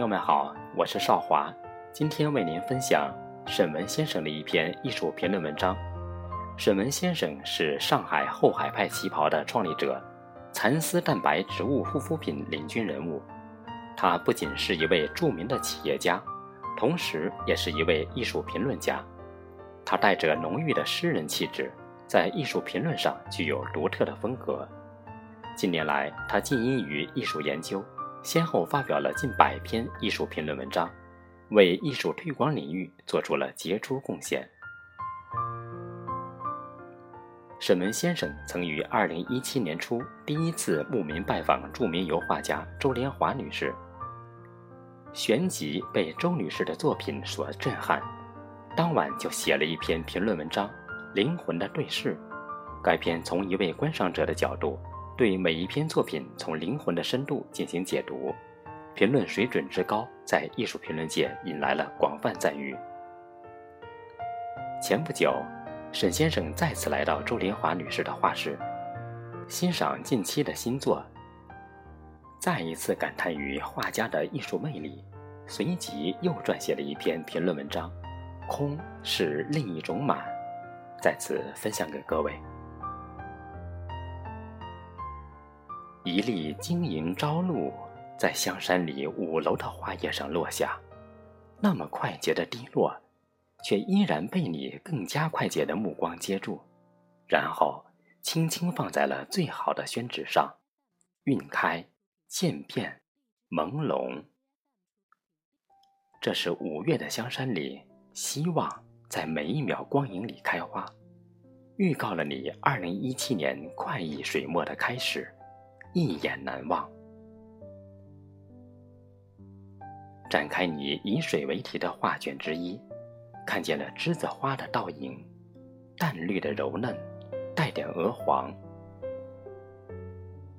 朋友们好，我是少华，今天为您分享沈文先生的一篇艺术评论文章。沈文先生是上海后海派旗袍的创立者，蚕丝蛋白植物护肤品领军人物。他不仅是一位著名的企业家，同时也是一位艺术评论家。他带着浓郁的诗人气质，在艺术评论上具有独特的风格。近年来，他浸淫于艺术研究。先后发表了近百篇艺术评论文章，为艺术推广领域做出了杰出贡献。沈文先生曾于2017年初第一次慕名拜访著名油画家周莲华女士，旋即被周女士的作品所震撼，当晚就写了一篇评论文章《灵魂的对视》。该篇从一位观赏者的角度。对每一篇作品从灵魂的深度进行解读，评论水准之高，在艺术评论界引来了广泛赞誉。前不久，沈先生再次来到周林华女士的画室，欣赏近期的新作，再一次感叹于画家的艺术魅力，随即又撰写了一篇评论文章，《空是另一种满》，在此分享给各位。一粒晶莹朝露在香山里五楼的花叶上落下，那么快捷的滴落，却依然被你更加快捷的目光接住，然后轻轻放在了最好的宣纸上，晕开，渐变，朦胧。这是五月的香山里，希望在每一秒光影里开花，预告了你二零一七年快意水墨的开始。一眼难忘。展开你以水为题的画卷之一，看见了栀子花的倒影，淡绿的柔嫩，带点鹅黄。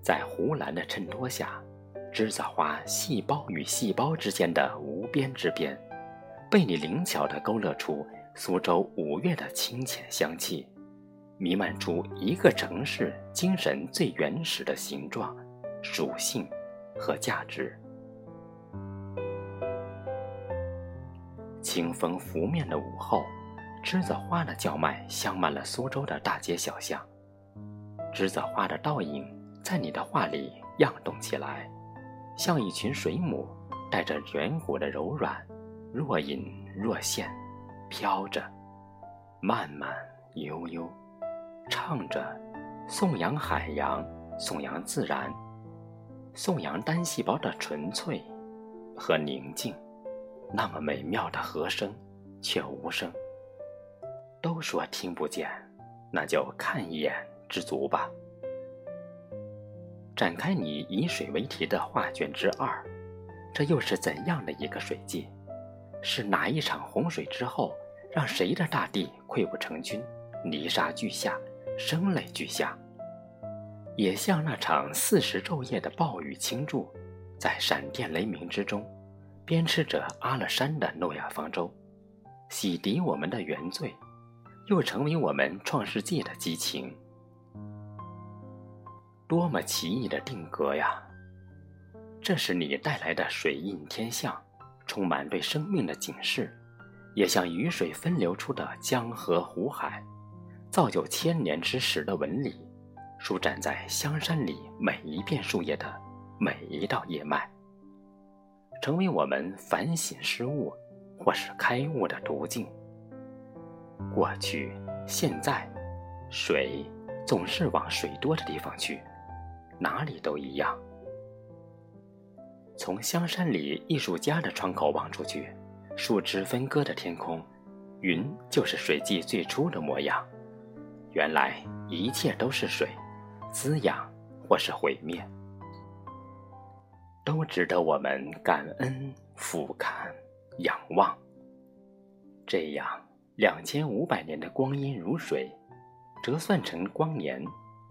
在湖蓝的衬托下，栀子花细胞与细胞之间的无边之边，被你灵巧地勾勒出苏州五月的清浅香气。弥漫出一个城市精神最原始的形状、属性和价值。清风拂面的午后，栀子花的叫卖香满了苏州的大街小巷。栀子花的倒影在你的画里漾动起来，像一群水母，带着远古的柔软，若隐若现，飘着，慢慢悠悠。唱着，颂扬海洋，颂扬自然，颂扬单细胞的纯粹和宁静。那么美妙的和声，却无声。都说听不见，那就看一眼知足吧。展开你以水为题的画卷之二，这又是怎样的一个水季？是哪一场洪水之后，让谁的大地溃不成军，泥沙俱下？声泪俱下，也像那场四十昼夜的暴雨倾注，在闪电雷鸣之中，编织着阿勒山的诺亚方舟，洗涤我们的原罪，又成为我们创世纪的激情。多么奇异的定格呀！这是你带来的水印天象，充满对生命的警示，也像雨水分流出的江河湖海。造就千年之时的纹理，舒展在香山里每一片树叶的每一道叶脉，成为我们反省失误或是开悟的途径。过去、现在，水总是往水多的地方去，哪里都一样。从香山里艺术家的窗口望出去，树枝分割的天空，云就是水季最初的模样。原来一切都是水，滋养或是毁灭，都值得我们感恩、俯瞰、仰望。这样两千五百年的光阴如水，折算成光年，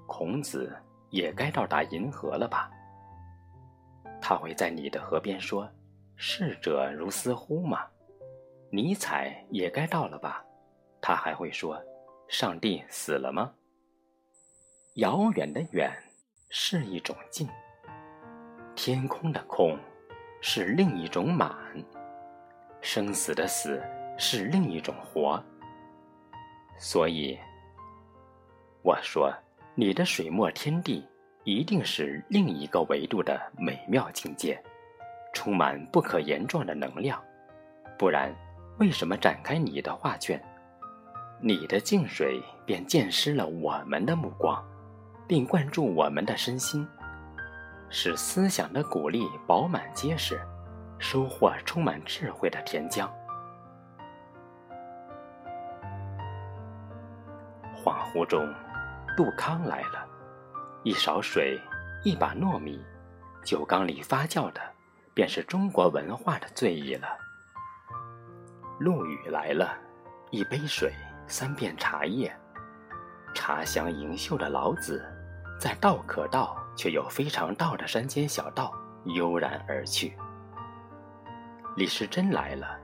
孔子也该到达银河了吧？他会在你的河边说：“逝者如斯乎吗？”尼采也该到了吧？他还会说。上帝死了吗？遥远的远是一种近，天空的空是另一种满，生死的死是另一种活。所以，我说，你的水墨天地一定是另一个维度的美妙境界，充满不可言状的能量。不然，为什么展开你的画卷，你的净水便溅湿了我们的目光，并灌注我们的身心？使思想的谷粒饱满结实，收获充满智慧的甜浆。恍惚中，杜康来了，一勺水，一把糯米，酒缸里发酵的，便是中国文化的醉意了。陆羽来了，一杯水，三遍茶叶，茶香盈袖的老子，在道可道。却又非常道的山间小道悠然而去。李时珍来了，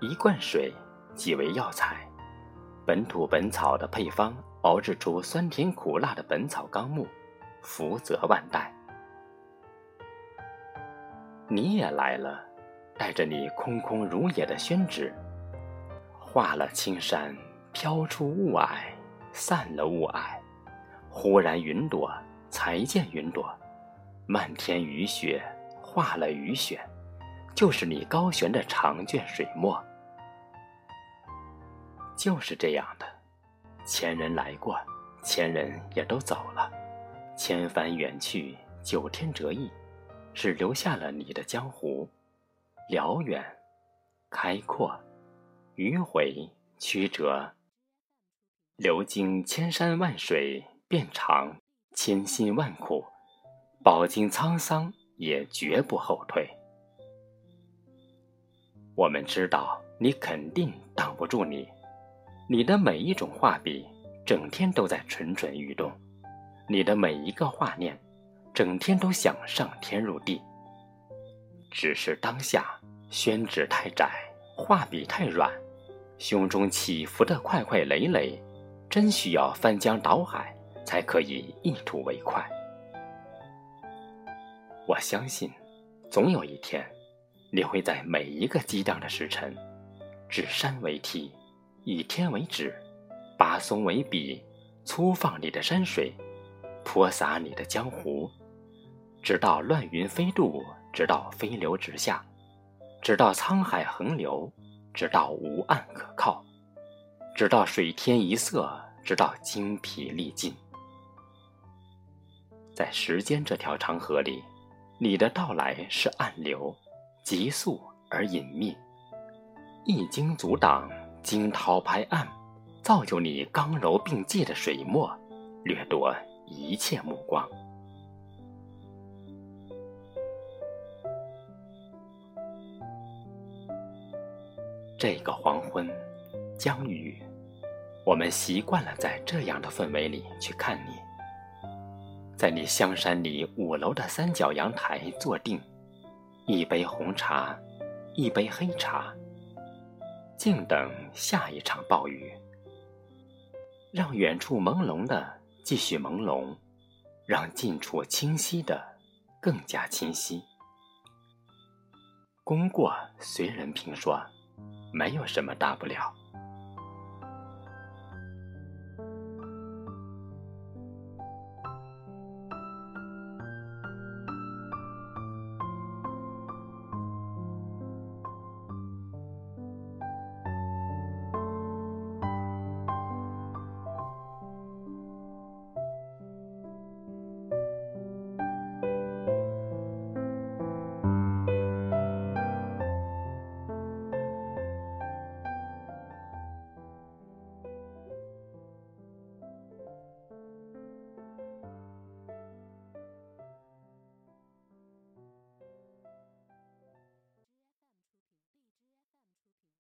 一罐水，几味药材，本土本草的配方熬制出酸甜苦辣的《本草纲目》，福泽万代。你也来了，带着你空空如也的宣纸，画了青山，飘出雾霭，散了雾霭，忽然云朵。才见云朵，漫天雨雪，化了雨雪，就是你高悬的长卷水墨。就是这样的，前人来过，前人也都走了，千帆远去，九天折翼，只留下了你的江湖，辽远、开阔、迂回、曲折，流经千山万水，变长。千辛万苦，饱经沧桑，也绝不后退。我们知道你肯定挡不住你，你的每一种画笔，整天都在蠢蠢欲动；你的每一个画念，整天都想上天入地。只是当下宣纸太窄，画笔太软，胸中起伏的快快累累，真需要翻江倒海。才可以一吐为快。我相信，总有一天，你会在每一个激荡的时辰，指山为梯，以天为纸，拔松为笔，粗放你的山水，泼洒你的江湖，直到乱云飞渡，直到飞流直下，直到沧海横流，直到无岸可靠，直到水天一色，直到精疲力尽。在时间这条长河里，你的到来是暗流，急速而隐秘，一经阻挡，惊涛拍岸，造就你刚柔并济的水墨，掠夺一切目光。这个黄昏，江雨，我们习惯了在这样的氛围里去看你。在你香山里五楼的三角阳台坐定，一杯红茶，一杯黑茶，静等下一场暴雨。让远处朦胧的继续朦胧，让近处清晰的更加清晰。功过随人评说，没有什么大不了。